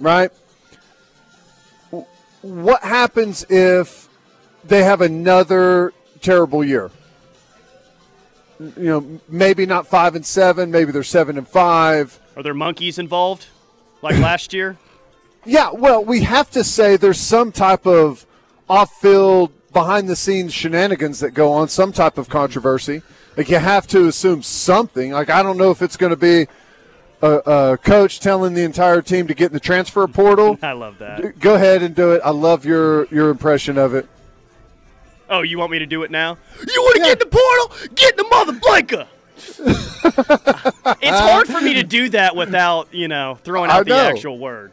right? What happens if they have another terrible year? You know, maybe not five and seven, maybe they're seven and five. Are there monkeys involved, like last year? Yeah, well, we have to say there's some type of off-field, behind-the-scenes shenanigans that go on, some type of controversy. Like you have to assume something. Like I don't know if it's going to be a, a, coach telling the entire team to get in the transfer portal. I love that. Go ahead and do it. I love your your impression of it. Oh, you want me to do it now? You want to yeah. get in the portal? Get in the mother blanker. it's hard for me to do that without, you know, throwing out the actual word.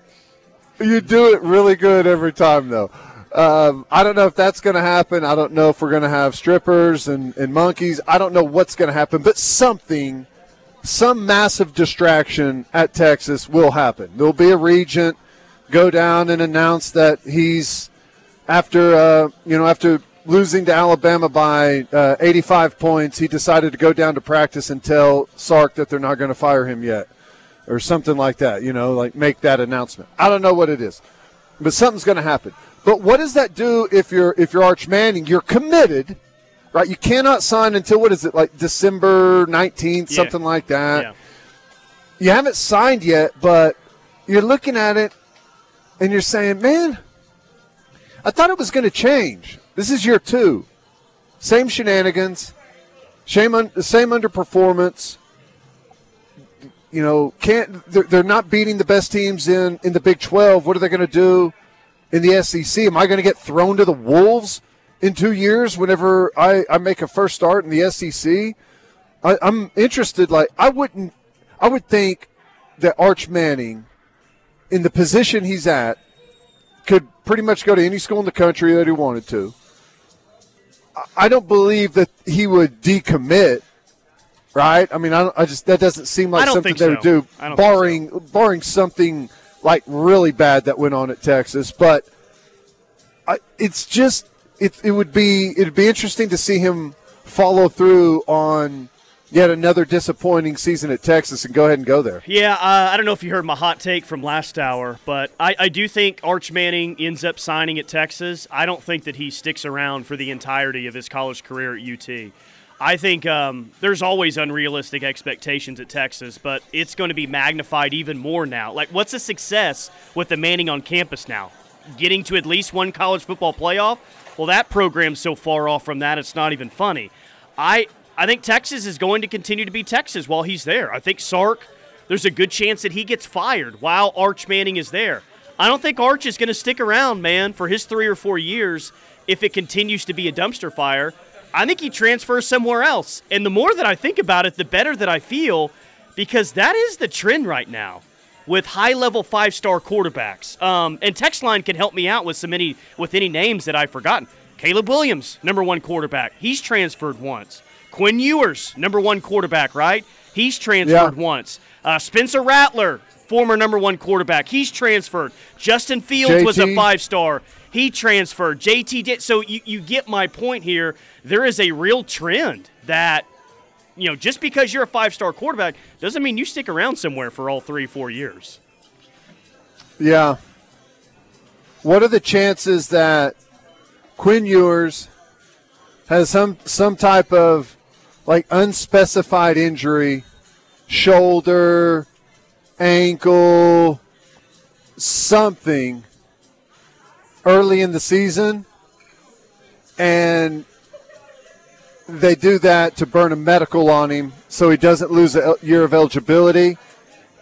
You do it really good every time, though. Um, I don't know if that's going to happen. I don't know if we're going to have strippers and, and monkeys. I don't know what's going to happen, but something, some massive distraction at Texas will happen. There'll be a regent go down and announce that he's after uh, you know after losing to Alabama by uh, 85 points, he decided to go down to practice and tell Sark that they're not going to fire him yet, or something like that. You know, like make that announcement. I don't know what it is, but something's going to happen. But what does that do if you're if you're Arch Manning? You're committed, right? You cannot sign until what is it like December 19th, yeah. something like that. Yeah. You haven't signed yet, but you're looking at it and you're saying, "Man, I thought it was going to change." This is year two. Same shenanigans, same, un, same underperformance. You know, can't they're, they're not beating the best teams in, in the Big 12. What are they going to do in the SEC? Am I going to get thrown to the Wolves in two years whenever I, I make a first start in the SEC? I, I'm interested. Like, I wouldn't, I would think that Arch Manning, in the position he's at, could pretty much go to any school in the country that he wanted to I don't believe that he would decommit. Right? I mean, I, I just that doesn't seem like something they so. would do, barring so. barring something like really bad that went on at Texas. But I, it's just it, it would be it'd be interesting to see him follow through on yet another disappointing season at Texas and go ahead and go there. Yeah, uh, I don't know if you heard my hot take from last hour, but I, I, do think Arch Manning ends up signing at Texas. I don't think that he sticks around for the entirety of his college career at UT. I think um, there's always unrealistic expectations at Texas, but it's going to be magnified even more now. Like, what's a success with the Manning on campus now? Getting to at least one college football playoff? Well, that program's so far off from that, it's not even funny. I I think Texas is going to continue to be Texas while he's there. I think Sark, there's a good chance that he gets fired while Arch Manning is there. I don't think Arch is going to stick around, man, for his three or four years if it continues to be a dumpster fire. I think he transfers somewhere else. And the more that I think about it, the better that I feel because that is the trend right now with high level five star quarterbacks. Um, and Textline can help me out with some any with any names that I've forgotten. Caleb Williams, number one quarterback. He's transferred once. Quinn Ewers, number one quarterback, right? He's transferred yeah. once. Uh, Spencer Rattler, former number one quarterback, he's transferred. Justin Fields JT. was a five star. He transferred. JT did. So you, you get my point here. There is a real trend that, you know, just because you're a five star quarterback doesn't mean you stick around somewhere for all three, four years. Yeah. What are the chances that Quinn Ewers has some some type of like unspecified injury, shoulder, ankle, something early in the season, and they do that to burn a medical on him so he doesn't lose a year of eligibility,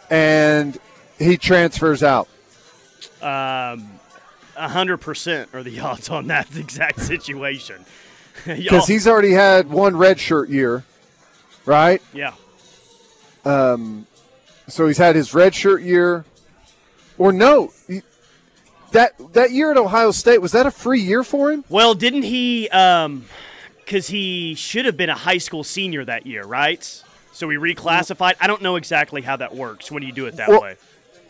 and he transfers out. Um, hundred percent are the odds on that exact situation. because he's already had one red shirt year, right? Yeah. Um, so he's had his red shirt year, or no, he, that that year at Ohio State was that a free year for him? Well, didn't he? Um, because he should have been a high school senior that year, right? So he reclassified. I don't know exactly how that works when you do it that well, way.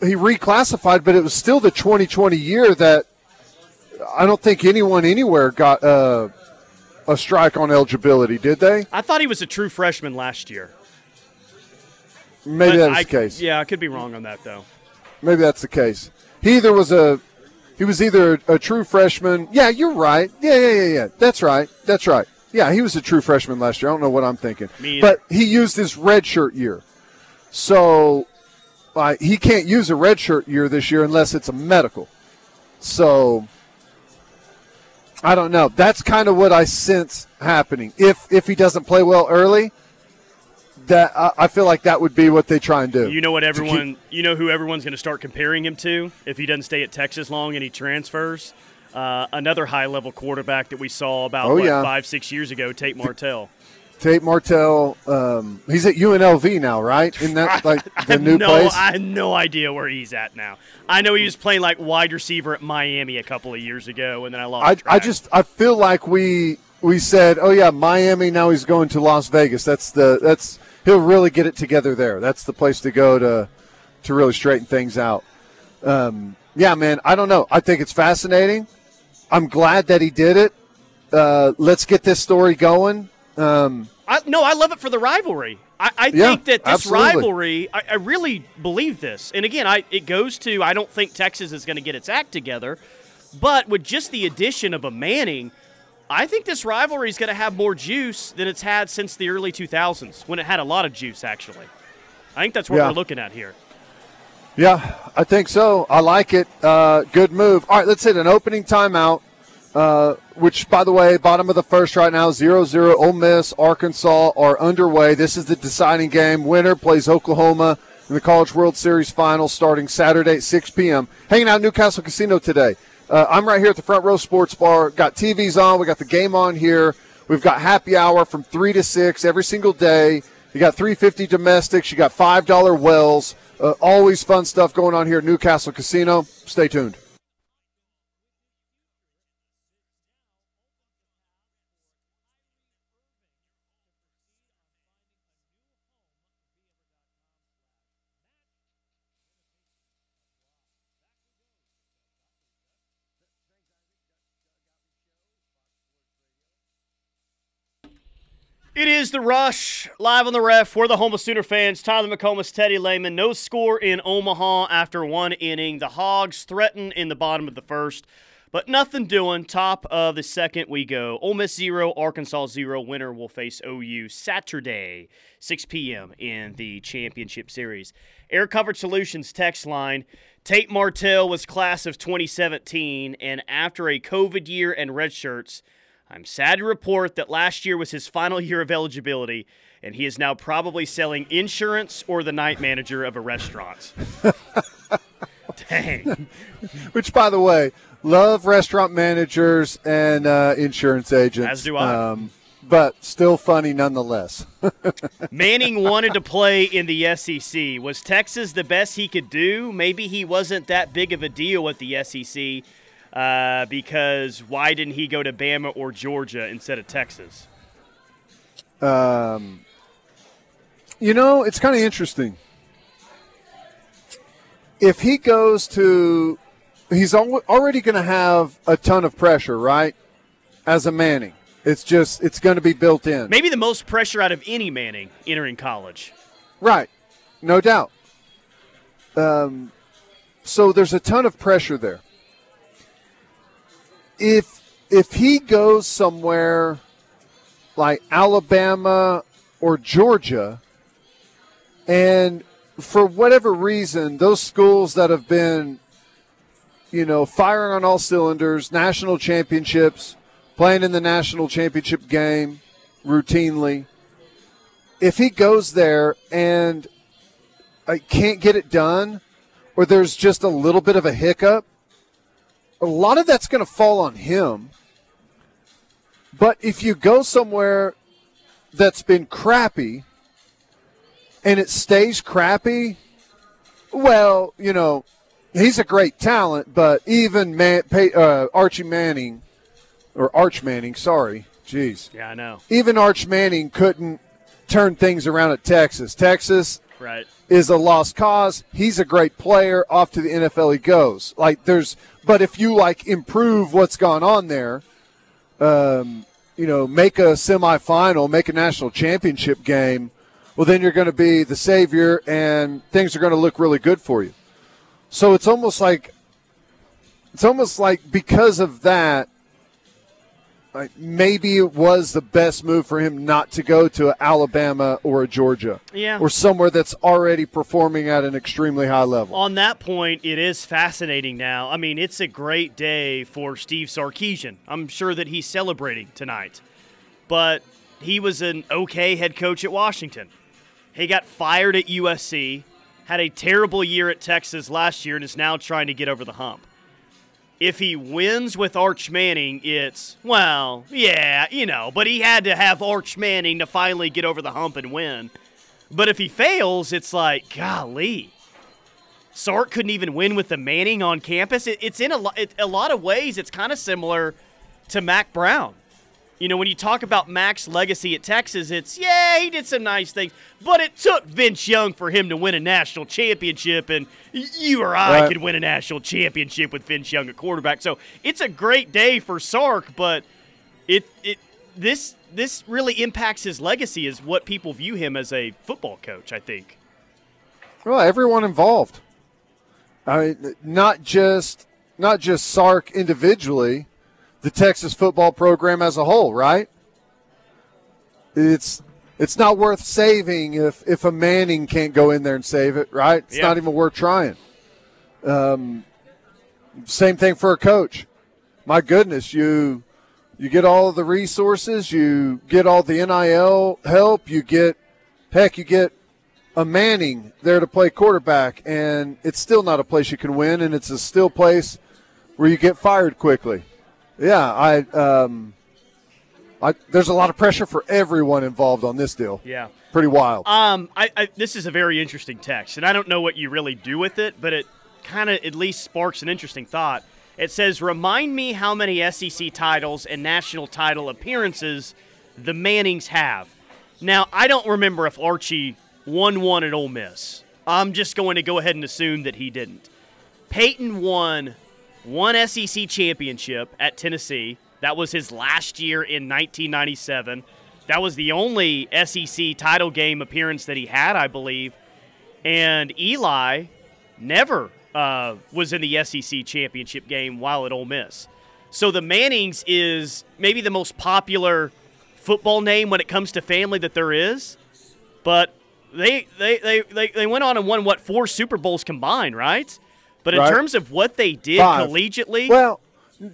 He reclassified, but it was still the 2020 year that I don't think anyone anywhere got. Uh, a strike on eligibility, did they? I thought he was a true freshman last year. Maybe but that's I, the case. Yeah, I could be wrong on that though. Maybe that's the case. he either was a he was either a, a true freshman. Yeah, you're right. Yeah, yeah, yeah, yeah. That's right. That's right. Yeah, he was a true freshman last year. I don't know what I'm thinking, but he used his red shirt year, so uh, he can't use a red shirt year this year unless it's a medical. So I don't know. That's kind of what I sense happening. If if he doesn't play well early, that I, I feel like that would be what they try and do. You know what To keep- everyone, you know who everyone's going to start comparing him to if he doesn't stay at Texas long and he transfers. Uh, another high-level quarterback that we saw about Oh, what, yeah. five, six years ago, Tate Martell. Tate Martell, um, he's at UNLV now, right? Isn't that like the new no, place? I have no idea where he's at now. I know he was playing like wide receiver at Miami a couple of years ago, and then I lost. I, track. I just I feel like we we said, oh yeah, Miami. Now he's going to Las Vegas. That's the that's he'll really get it together there. That's the place to go to to really straighten things out. Um, yeah, man. I don't know. I think it's fascinating. I'm glad that he did it. Uh, let's get this story going. Um, I, no, I love it for the rivalry. I, I Yeah, think that this absolutely. rivalry, I, I really believe this. And again, I it goes to I don't think Texas is going to get its act together, but with just the addition of a Manning, I think this rivalry is going to have more juice than it's had since the early 2000s when it had a lot of juice. Actually, I think that's what Yeah. we're looking at here. Yeah, I think so. I like it. Uh, good move. All right, let's hit an opening timeout. Uh, which, by the way, bottom of the first right now, 0 0. Ole Miss, Arkansas are underway. This is the deciding game. Winner plays Oklahoma in the College World Series final starting Saturday at 6 p.m. Hanging out Newcastle Casino today. Uh, I'm right here at the Front Row Sports Bar. Got TVs on. We got the game on here. We've got happy hour from 3 to 6 every single day. You got 350 domestics. You got $5 wells. Uh, always fun stuff going on here at Newcastle Casino. Stay tuned. It is the rush live on the ref for the home of Sooner fans. Tyler McComas, Teddy Lehman. No score in Omaha after one inning. The Hogs threaten in the bottom of the first, but nothing doing. Top of the second, we go. Ole Miss zero, Arkansas zero. Winner will face OU Saturday, 6 p.m. in the championship series. Air Coverage Solutions text line. Tate Martell was class of 2017, and after a COVID year and red shirts. I'm sad to report that last year was his final year of eligibility, and he is now probably selling insurance or the night manager of a restaurant. Dang. Which, by the way, love restaurant managers and uh, insurance agents. As do I. Um, but still funny nonetheless. Manning wanted to play in the SEC. Was Texas the best he could do? Maybe he wasn't that big of a deal with the SEC uh, because why didn't he go to Bama or Georgia instead of Texas? Um, you know, it's kind of interesting. If he goes to, he's al- already going to have a ton of pressure, right? As a Manning, it's just it's going to be built in, Maybe the most pressure out of any Manning entering college. right? No doubt. Um, so there's a ton of pressure there. If if he goes somewhere like Alabama or Georgia, and for whatever reason, those schools that have been, you know, firing on all cylinders, national championships, playing in the national championship game routinely, if he goes there and I can't get it done, or there's just a little bit of a hiccup, a lot of that's going to fall on him. But if you go somewhere that's been crappy and it stays crappy, well, you know, he's a great talent, but even Man, uh, Archie Manning, or Arch Manning, sorry, jeez, Yeah, I know. even Arch Manning couldn't turn things around at Texas. Texas Right. is a lost cause. He's a great player. Off to the NFL he goes. Like there's, but if you like improve what's gone on there, um, you know, make a semifinal, make a national championship game, well then you're going to be the savior, and things are going to look really good for you. So it's almost like it's almost like because of that, Uh, maybe it was the best move for him not to go to Alabama or a Georgia. Yeah. Or somewhere that's already performing at an extremely high level. On that point, it is fascinating now. I mean, it's a great day for Steve Sarkisian. I'm sure that he's celebrating tonight. But he was an okay head coach at Washington. He got fired at USC, had a terrible year at Texas last year, and is now trying to get over the hump if he wins with Arch Manning, it's, well, yeah, you know, but he had to have Arch Manning to finally get over the hump and win. But if he fails, it's like, golly. Sark couldn't even win with the Manning on campus. It, it's in a, it, a lot of ways, it's kind of similar to Mack Brown. You know, when you talk about Mack's legacy at Texas, it's, yeah, he did some nice things, but it took Vince Young for him to win a national championship, and you or I Right. could win a national championship with Vince Young at quarterback. So it's a great day for Sark, but it, it, this, this really impacts his legacy as what people view him as a football coach, I think. Well, everyone involved. I mean, not just not just Sark individually, the Texas football program as a whole, right? It's it's not worth saving if if a Manning can't go in there and save it, right? It's Yeah. not even worth trying. Um, same thing for a coach. My goodness, you you get all of the resources, you get all the NIL help, you get heck, you get a Manning there to play quarterback, and it's still not a place you can win, and it's a still place where you get fired quickly. Yeah, I, um, I there's a lot of pressure for everyone involved on this deal. Yeah. Pretty wild. Um, I, I this is a very interesting text, and I don't know what you really do with it, but it kind of at least sparks an interesting thought. It says, "Remind me how many SEC titles and national title appearances the Mannings have." Now, I don't remember if Archie won one at Ole Miss. I'm just going to go ahead and assume that he didn't. Peyton won one SEC championship at Tennessee. That was his last year in 1997. That was the only SEC title game appearance that he had, I believe. And Eli never uh, was in the SEC championship game while at Ole Miss. So the Mannings is maybe the most popular football name when it comes to family that there is. But they they, they, they, they went on and won what four Super Bowls combined, right? But in Right. terms of what they did Five. collegiately, well,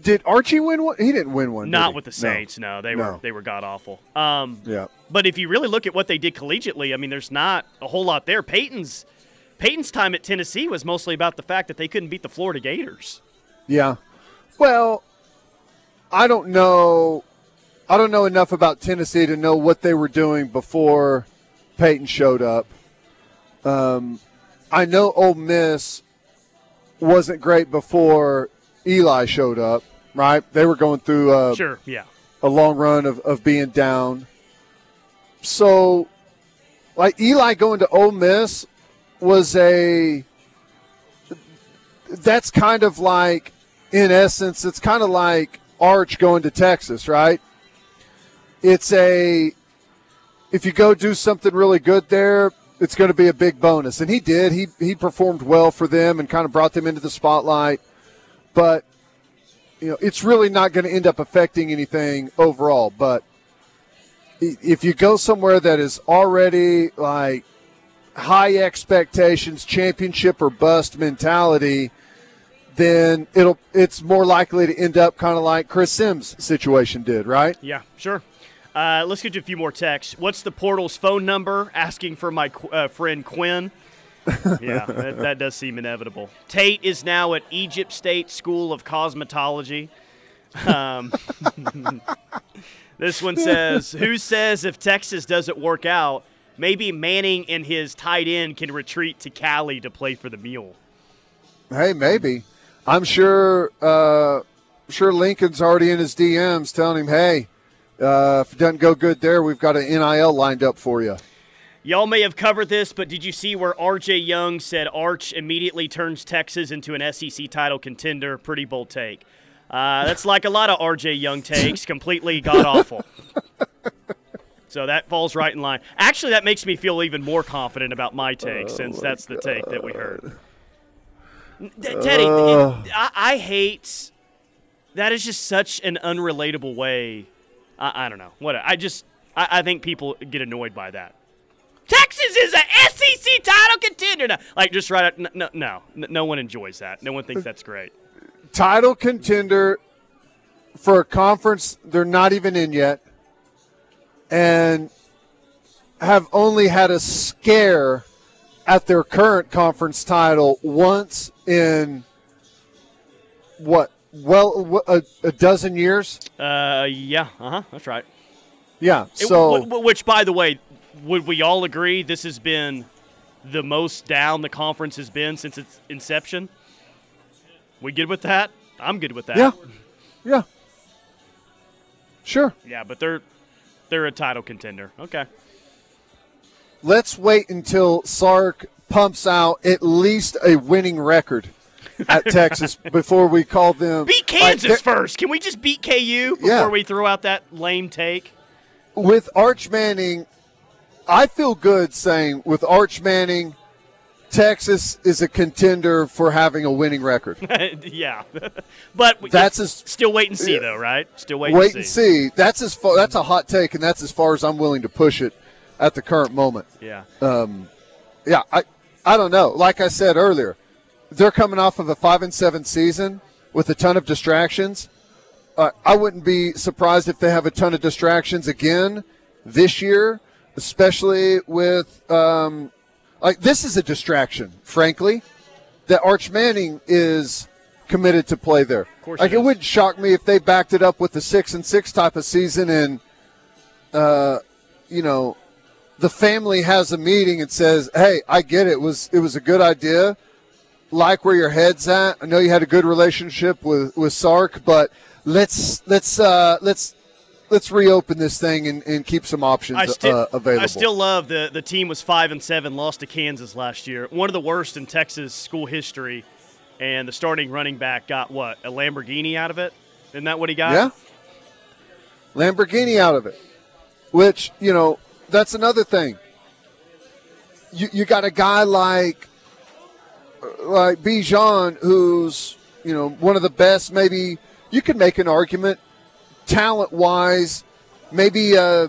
did Archie win one? He didn't win one. not with the No. Saints. No, they No. were they were god awful. Um, Yeah. but if you really look at what they did collegiately, I mean, there's not a whole lot there. Peyton's Peyton's time at Tennessee was mostly about the fact that they couldn't beat the Florida Gators. Yeah. Well, I don't know. I don't know enough about Tennessee to know what they were doing before Peyton showed up. Um, I know Ole Miss wasn't great before Eli showed up, right? They were going through a, Sure, yeah. a long run of, of being down. So, like Eli going to Ole Miss was a. That's kind of like, in essence, it's kind of like Arch going to Texas, right? It's a. If you go do something really good there, it's going to be a big bonus, and he did. He he performed well for them and kind of brought them into the spotlight, but you know, it's really not going to end up affecting anything overall. But if you go somewhere that is already like high expectations, championship or bust mentality, then it'll it's more likely to end up kind of like Chris Simms' situation did, right? Yeah, sure. Uh, let's get to a few more texts. What's the portal's phone number? Asking for my qu- uh, friend Quinn. yeah, that, that does seem inevitable. Tate is now at Egypt State School of Cosmetology. Um, this one says, "Who says if Texas doesn't work out, maybe Manning and his tight end can retreat to Cali to play for the Mule?" Hey, maybe. I'm sure. Uh, sure, Lincoln's already in his DMs telling him, "Hey, uh, if it doesn't go good there, we've got an NIL lined up for you." Y'all may have covered this, but did you see where RJ Young said Arch immediately turns Texas into an SEC title contender? Pretty bold take. Uh, that's like a lot of RJ Young takes, completely god awful. So that falls right in line. Actually, that makes me feel even more confident about my take, since that's the take that we heard. Teddy, it, I, I, hate that is just such an unrelatable way. I, I don't know. What I just I, I, think people get annoyed by that. Texas is a SEC title contender. Like just right. Up, no, no, no one enjoys that. No one thinks that's great. Title contender for a conference they're not even in yet, and have only had a scare at their current conference title once in what well a, a dozen years? Uh yeah uh-huh that's right. Yeah so it, w- which by the way would we all agree this has been the most down the conference has been since its inception? We good with that? I'm good with that. Yeah yeah. Sure. Yeah but they're they're a title contender. Okay. Let's wait until Sark pumps out at least a winning record at Texas before we call them. Beat Kansas like, first. Can we just beat KU before yeah. we throw out that lame take? With Arch Manning, I feel good saying with Arch Manning, Texas is a contender for having a winning record. yeah, but that's as, still wait and see yeah. though, right? Still wait. Wait and see. and see. That's as far. That's a hot take, and that's as far as I'm willing to push it at the current moment. Yeah. Um, yeah. I I don't know. Like I said earlier, they're coming off of a five and seven season with a ton of distractions. Uh, I wouldn't be surprised if they have a ton of distractions again this year, especially with um, like this is a distraction, frankly. That Arch Manning is committed to play there. like it, wouldn't shock me if they backed it up with the six and six type of season and uh, you know the family has a meeting and says, "Hey, I get it. it was it was a good idea. Like where your head's at. I know you had a good relationship with with Sark, but let's let's uh, let's let's reopen this thing and, and keep some options I still, uh, available. I still love the the team was five and seven, lost to Kansas last year, one of the worst in Texas school history, and the starting running back got what a Lamborghini out of it. Isn't that what he got? Yeah, Lamborghini out of it. Which you know that's another thing. You, you got a guy like like Bijan, who's you know one of the best. Maybe you could make an argument, talent wise, maybe uh,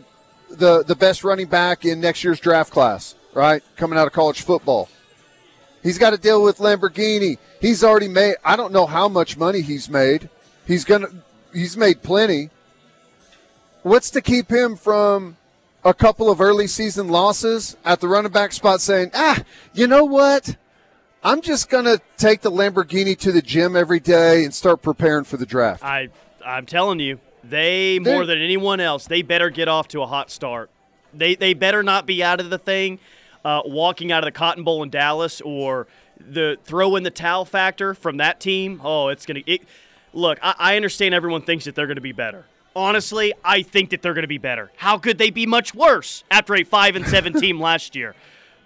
the the best running back in next year's draft class. Right, coming out of college football. He's got to deal with Lamborghini. He's already made. I don't know how much money he's made. He's gonna. He's made plenty. What's to keep him from a couple of early season losses at the running back spot saying, ah, you know what? I'm just going to take the Lamborghini to the gym every day and start preparing for the draft. I, I'm telling you, they, more than anyone else, they better get off to a hot start. They, they better not be out of the thing, uh, walking out of the Cotton Bowl in Dallas or the throw in the towel factor from that team. Oh, it's going to. Look, I, I understand everyone thinks that they're going to be better honestly, I think that they're going to be better. How could they be much worse after a 5 and 7 team last year?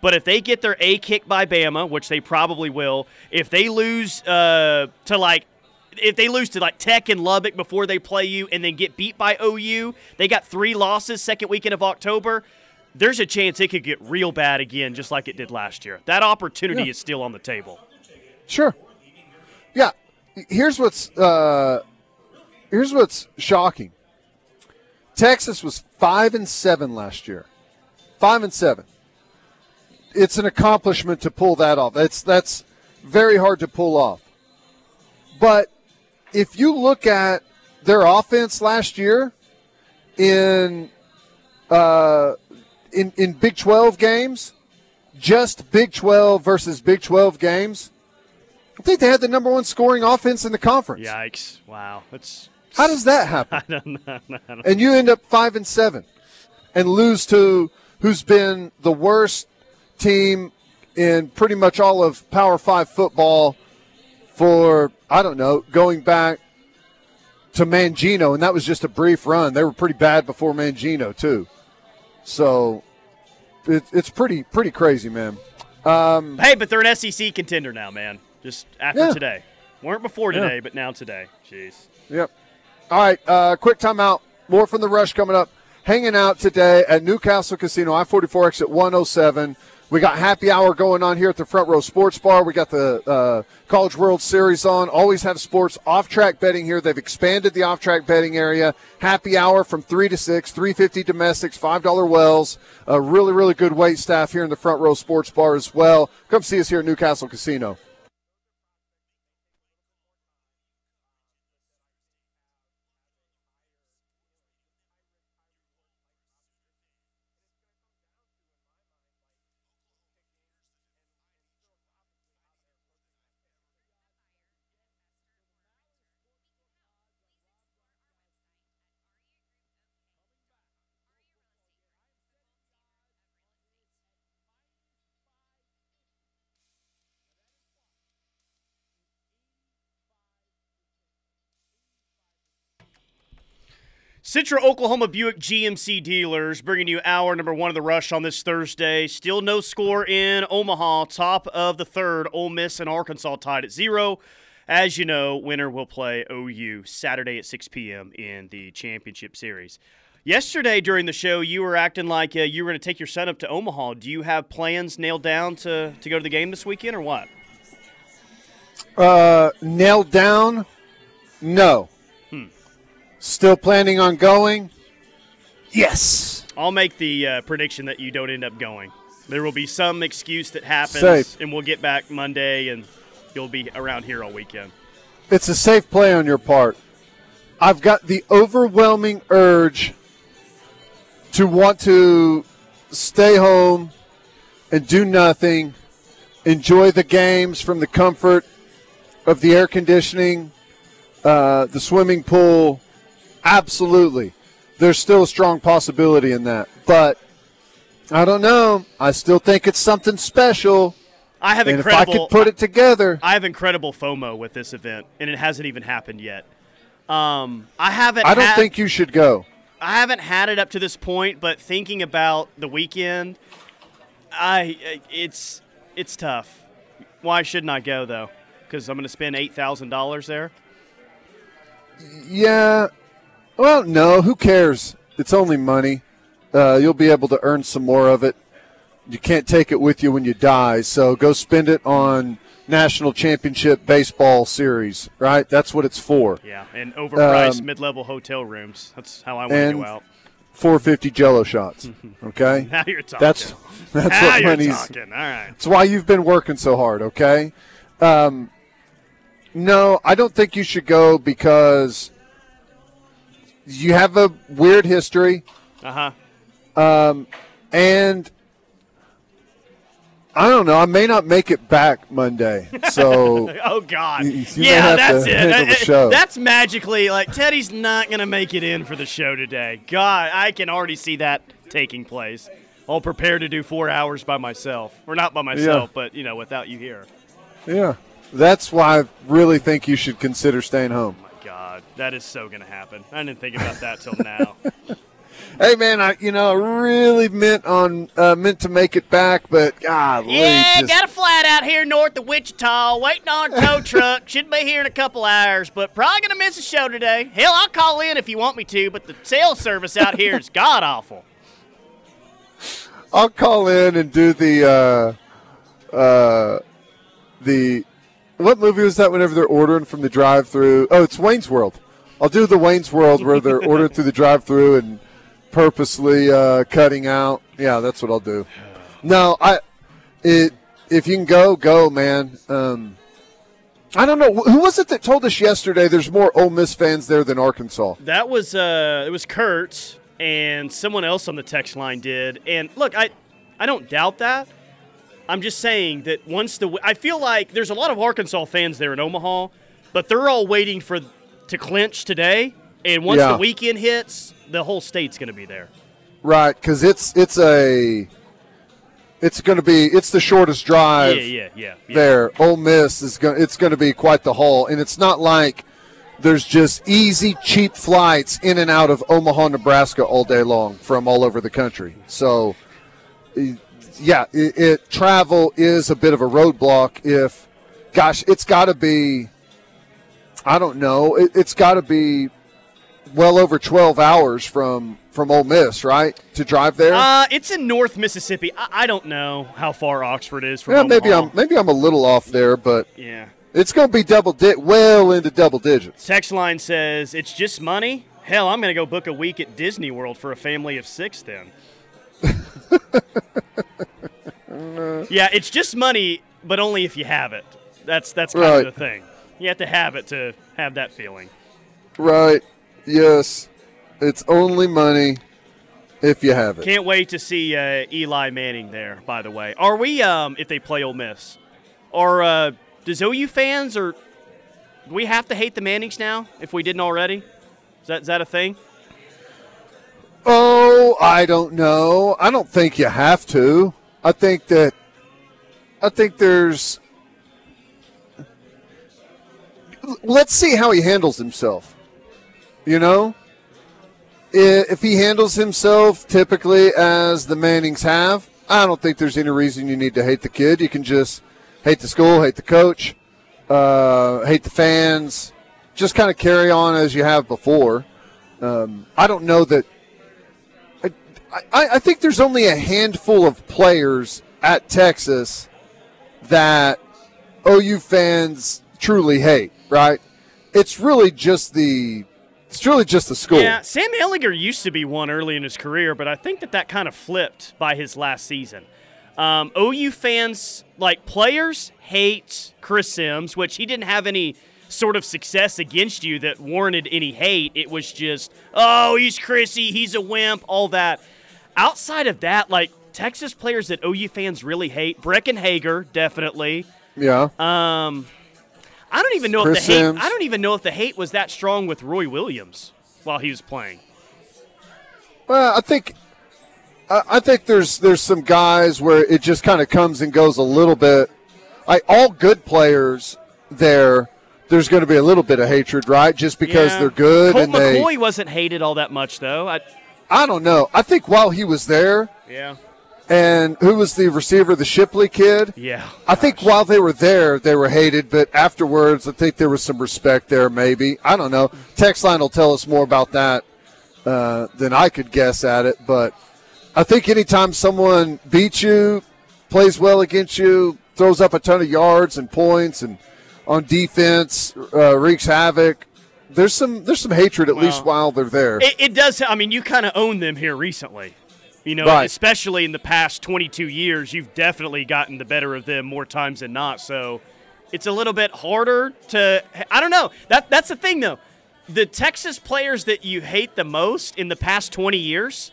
But if they get their A kick by Bama, which they probably will, if they lose uh, to like if they lose to like Tech and Lubbock before they play you and then get beat by OU, they got three losses second weekend of October. There's a chance it could get real bad again, just like it did last year. That opportunity yeah. is still on the table. Sure. Yeah. Here's what's uh, here's what's shocking. Texas was five and seven last year. Five and seven. It's an accomplishment to pull that off. That's that's very hard to pull off. But if you look at their offense last year in uh, in in Big Twelve games, just Big Twelve versus Big Twelve games, I think they had the number one scoring offense in the conference. Yikes! Wow, that's how does that happen? I don't know. I don't and you end up five and seven, and lose to who's been the worst team in pretty much all of Power Five football for I don't know, going back to Mangino, and that was just a brief run. They were pretty bad before Mangino too, so it, it's pretty pretty crazy, man. Um, hey, but they're an SEC contender now, man. Just after yeah. today, weren't before today, yeah. but now today. Jeez. Yep. All right, uh, quick timeout. More from the rush coming up. Hanging out today at Newcastle Casino, I 44 exit 107 We got happy hour going on here at the Front Row Sports Bar. We got the uh, College World Series on. Always have sports off track betting here. They've expanded the off track betting area. Happy hour from three to six. Three fifty domestics, five dollar wells. A really really good wait staff here in the Front Row Sports Bar as well. Come see us here at Newcastle Casino. Citra Oklahoma Buick GMC dealers bringing you hour number one of the rush on this Thursday. Still no score in Omaha. Top of the third, Ole Miss and Arkansas tied at zero. As you know, winner will play OU Saturday at 6 p.m. in the championship series. Yesterday during the show, you were acting like uh, you were going to take your son up to Omaha. Do you have plans nailed down to, to go to the game this weekend or what? Uh, nailed down? No. Still planning on going? Yes. I'll make the uh, prediction that you don't end up going. There will be some excuse that happens, Safe. and we'll get back Monday, and you'll be around here all weekend. It's a safe play on your part. I've got the overwhelming urge to want to stay home and do nothing, enjoy the games from the comfort of the air conditioning, uh, the swimming pool. Absolutely. There's still a strong possibility in that. But I don't know. I still think it's something special. I have And if I incredible. could put it together, I have incredible FOMO with this event, and it hasn't even happened yet. Um, I haven't. I don't had- think you should go. I haven't had it up to this point, but thinking about the weekend, I it's it's tough. Why shouldn't I go though? Because I'm going to spend eight thousand dollars there. Yeah. Well, no. Who cares? It's only money. Uh, you'll be able to earn some more of it. You can't take it with you when you die, so go spend it on national championship baseball series. Right? That's what it's for. Yeah, and overpriced Um, mid-level hotel rooms. That's how I want to go out. 450 Jello shots. Okay. Now you're talking. That's that's now what you're money's. talking. All right. That's why you've been working so hard, okay? Um, no, I don't think you should go because you have a weird history, Uh huh. and I don't know. I may not make it back Monday, so Oh God. You- you yeah, that's it. That-. That's magically like Teddy's not gonna make it in for the show today. God, I can already see that taking place. I'll prepare to do four hours by myself, or not by myself, but you know, without you here. yeah, that's why I really think you should consider staying home. My God, that is so gonna happen. I didn't think about that till now. Hey, man, I you know I really meant on uh, meant to make it back, but God, yeah, just, got a flat out here north of Wichita, waiting on a tow truck. Should be here in a couple hours, but probably gonna miss a show today. Hell, I'll call in if you want me to, but the sales service out here is god awful. I'll call in and do the uh, uh, the what movie was that? Whenever they're ordering from the drive-through, oh, it's Wayne's World. I'll do the Wayne's World where they're ordering through the drive-through and purposely uh, cutting out. Yeah, that's what I'll do. No, I it if you can go, go, man. Um, I don't know who was it that told us yesterday. There's more Ole Miss fans there than Arkansas. That was uh, it was Kurt and someone else on the text line did. And look, I I don't doubt that. I'm just saying that once the I feel like there's a lot of Arkansas fans there in Omaha, but they're all waiting for to clinch today. And once Yeah. the weekend hits, the whole state's going to be there. Right, because it's it's a it's going to be it's the shortest drive. Yeah, yeah, yeah. yeah. there. Ole Miss is going. It's going to be quite the haul, and it's not like there's just easy, cheap flights in and out of Omaha, Nebraska all day long from all over the country. So, yeah, it, it travel is a bit of a roadblock. If, gosh, it's got to be. I don't know. It, it's got to be well over 12 hours from from Ole Miss, right? To drive there. Uh, it's in North Mississippi. I, I don't know how far Oxford is from. yeah, Omaha. maybe I'm maybe I'm a little off there, but Yeah. it's going to be double di- well into double digits. Text line says it's just money. Hell, I'm gonna go book a week at Disney World for a family of six. Then. yeah, it's just money, but only if you have it. That's that's kind Right. of the thing. You have to have it to have that feeling. Right. Yes. It's only money if you have it. Can't wait to see uh, Eli Manning there. By the way, are we? Um, if they play Ole Miss, or uh, does OU fans or do we have to hate the Mannings now? If we didn't already, is that is that a thing? I don't know. I don't think you have to. I think that I think there's let's see how he handles himself. You know? If he handles himself typically as the Mannings have, I don't think there's any reason you need to hate the kid. You can just hate the school, hate the coach, uh, hate the fans, just kind of carry on as you have before. Um, I don't know that I, I think there's only a handful of players at Texas that OU fans truly hate, right? It's really just the it's really just the school. Yeah, Sam Ehlinger used to be one early in his career, but I think that that kind of flipped by his last season. Um, OU fans, like players, hate Chris Simms, which he didn't have any sort of success against you that warranted any hate. It was just, oh, he's Chrissy, he's a wimp, all that. Outside of that, like Texas players that OU fans really hate, Breckyn Hager, definitely. Yeah. Um, I don't even know Chris if the hate. Simms. I don't even know if the hate was that strong with Roy Williams while he was playing. Well, I think I, I think there's there's some guys where it just kind of comes and goes a little bit. Like all good players there, there's going to be a little bit of hatred, right? Just because Yeah. they're good Colt and they. McCoy wasn't hated all that much though. I, I don't know. I think while he was there, yeah, and who was the receiver, the Shipley kid? yeah. I think while they were there, they were hated, but afterwards, I think there was some respect there. Maybe I don't know. Text line will tell us more about that uh, than I could guess at it. But I think anytime someone beats you, plays well against you, throws up a ton of yards and points, and on defense uh, wreaks havoc, there's some there's some hatred at least while they're there. It, it does. I mean, you kind of own them here recently. You know, Right. especially in the past 22 years, you've definitely gotten the better of them more times than not. So it's a little bit harder to. I don't know. That that's the thing though. The Texas players that you hate the most in the past 20 years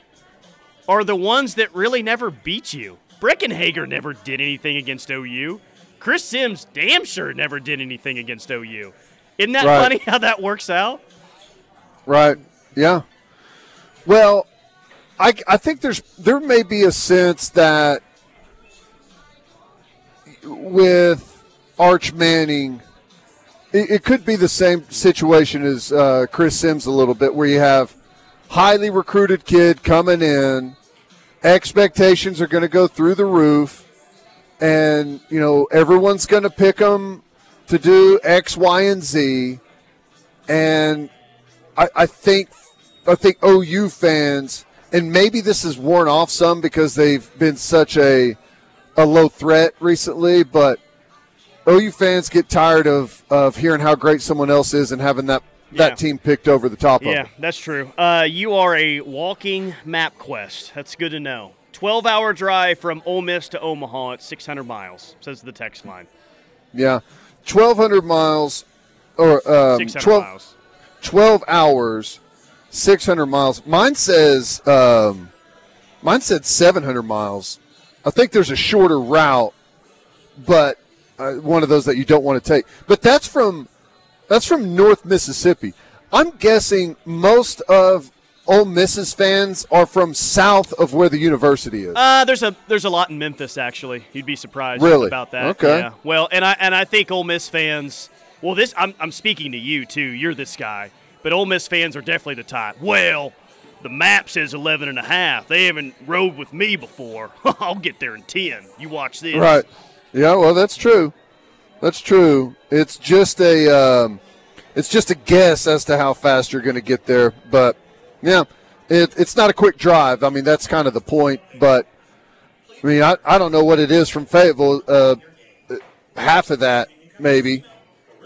are the ones that really never beat you. Breckyn Hager never did anything against OU. Chris Simms damn sure never did anything against OU. Isn't that Right. funny how that works out? Right. Yeah. Well, I, I think there's there may be a sense that with Arch Manning, it, it could be the same situation as uh, Chris Simms a little bit, where you have highly recruited kid coming in, expectations are going to go through the roof, and you know everyone's going to pick them to do X, Y, and Z, and I, I think I think OU fans, and maybe this has worn off some because they've been such a a low threat recently, but OU fans get tired of, of hearing how great someone else is and having that Yeah. that team picked over the top Yeah, that's true. Uh, you are a walking MapQuest. That's good to know. 12 hour drive from Ole Miss to Omaha at 600 miles, says the text line. Yeah, twelve hundred miles or um, 12, miles. 12 hours, six hundred miles. Mine says um, mine said seven hundred miles. I think there's a shorter route, but uh, one of those that you don't want to take. But that's from that's from North Mississippi. I'm guessing most of Ole Miss's fans are from south of where the university is. Uh, there's a there's a lot in Memphis actually. You'd be surprised Really? about that. Okay. Yeah. Well, and I and I think Ole Miss fans. Well, this I'm I'm speaking to you too. You're this guy, but Ole Miss fans are definitely the type. Well, the map says 11 and a half. They haven't rode with me before. I'll get there in 10. You watch this. Right. Yeah, well, that's true. That's true. It's just a. Um, it's just a guess as to how fast you're going to get there. But yeah, it, it's not a quick drive. I mean, that's kind of the point. But I mean, I, I don't know what it is from Fayetteville. Uh, half of that maybe.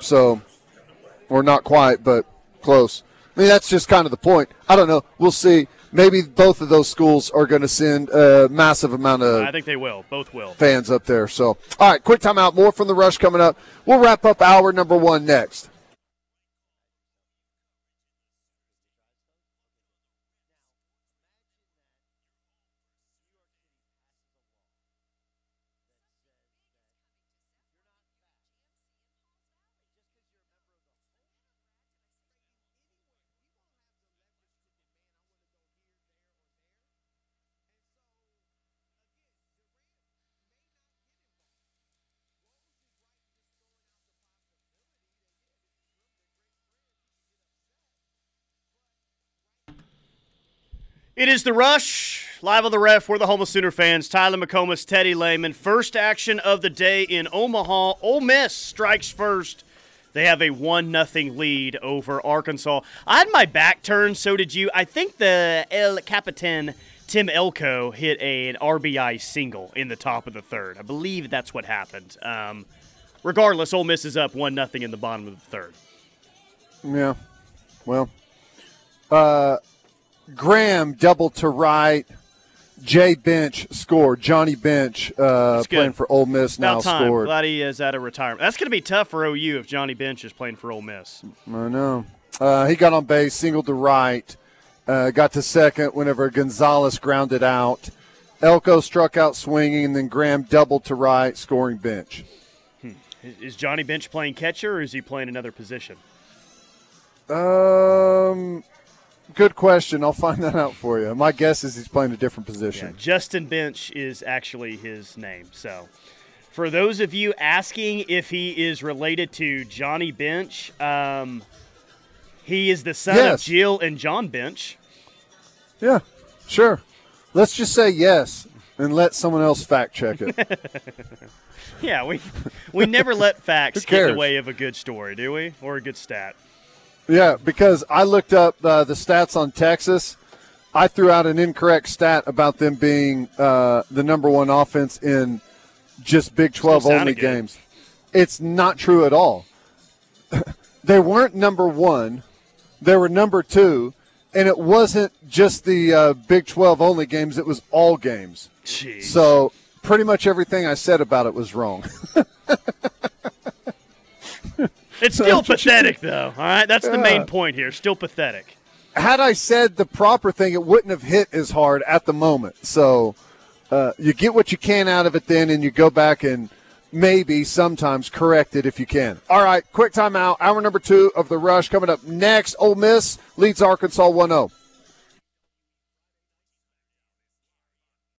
So, or not quite, but close. I mean, that's just kind of the point. I don't know. We'll see. Maybe both of those schools are going to send a massive amount of. I think they will. Both will. Fans up there. So, all right, quick timeout. More from the rush coming up. We'll wrap up hour number one next. It is the rush. Live on the ref, we're the Homeless Sooner fans. Tyler McComas, Teddy Lehman. First action of the day in Omaha. Ole Miss strikes first. They have a one nothing lead over Arkansas. I had my back turned, so did you. I think the El Capitan Tim Elko hit a, an RBI single in the top of the third. I believe that's what happened. Um, regardless, Ole Miss is up one nothing in the bottom of the third. Yeah. Well, uh, Graham double to right. Jay Bench scored. Johnny Bench uh, playing for Ole Miss now time. scored. Glad he is out of retirement. That's going to be tough for OU if Johnny Bench is playing for Ole Miss. I know. Uh, he got on base, singled to right, uh, got to second whenever Gonzalez grounded out. Elko struck out swinging, and then Graham doubled to right, scoring Bench. Is Johnny Bench playing catcher or is he playing another position? Um, good question. I'll find that out for you. My guess is he's playing a different Yeah, position. Justin Bench is actually his name. So, for those of you asking if he is related to Johnny Bench, um, he is the son of Jill and John Bench. Yeah, sure. Let's just say yes and let someone else fact check it. Yeah, we we never let facts get in the way of a good story, do we? Or a good stat. Yeah, because I looked up uh, the stats on Texas. I threw out an incorrect stat about them being uh, the number one offense in just Big 12 only games. It's not true at all. they weren't number one, they were number two, and it wasn't just the uh, Big 12 only games, it was all games. Jeez. So pretty much everything I said about it was wrong. it's still That's what you- pathetic, though. All right, that's the main point here. Still pathetic. Had I said the proper thing, it wouldn't have hit as hard at the moment. So uh, you get what you can out of it then, and you go back and maybe sometimes correct it if you can. All right, quick timeout. Hour number two of the rush coming up next. Ole Miss leads Arkansas oh. 1 0.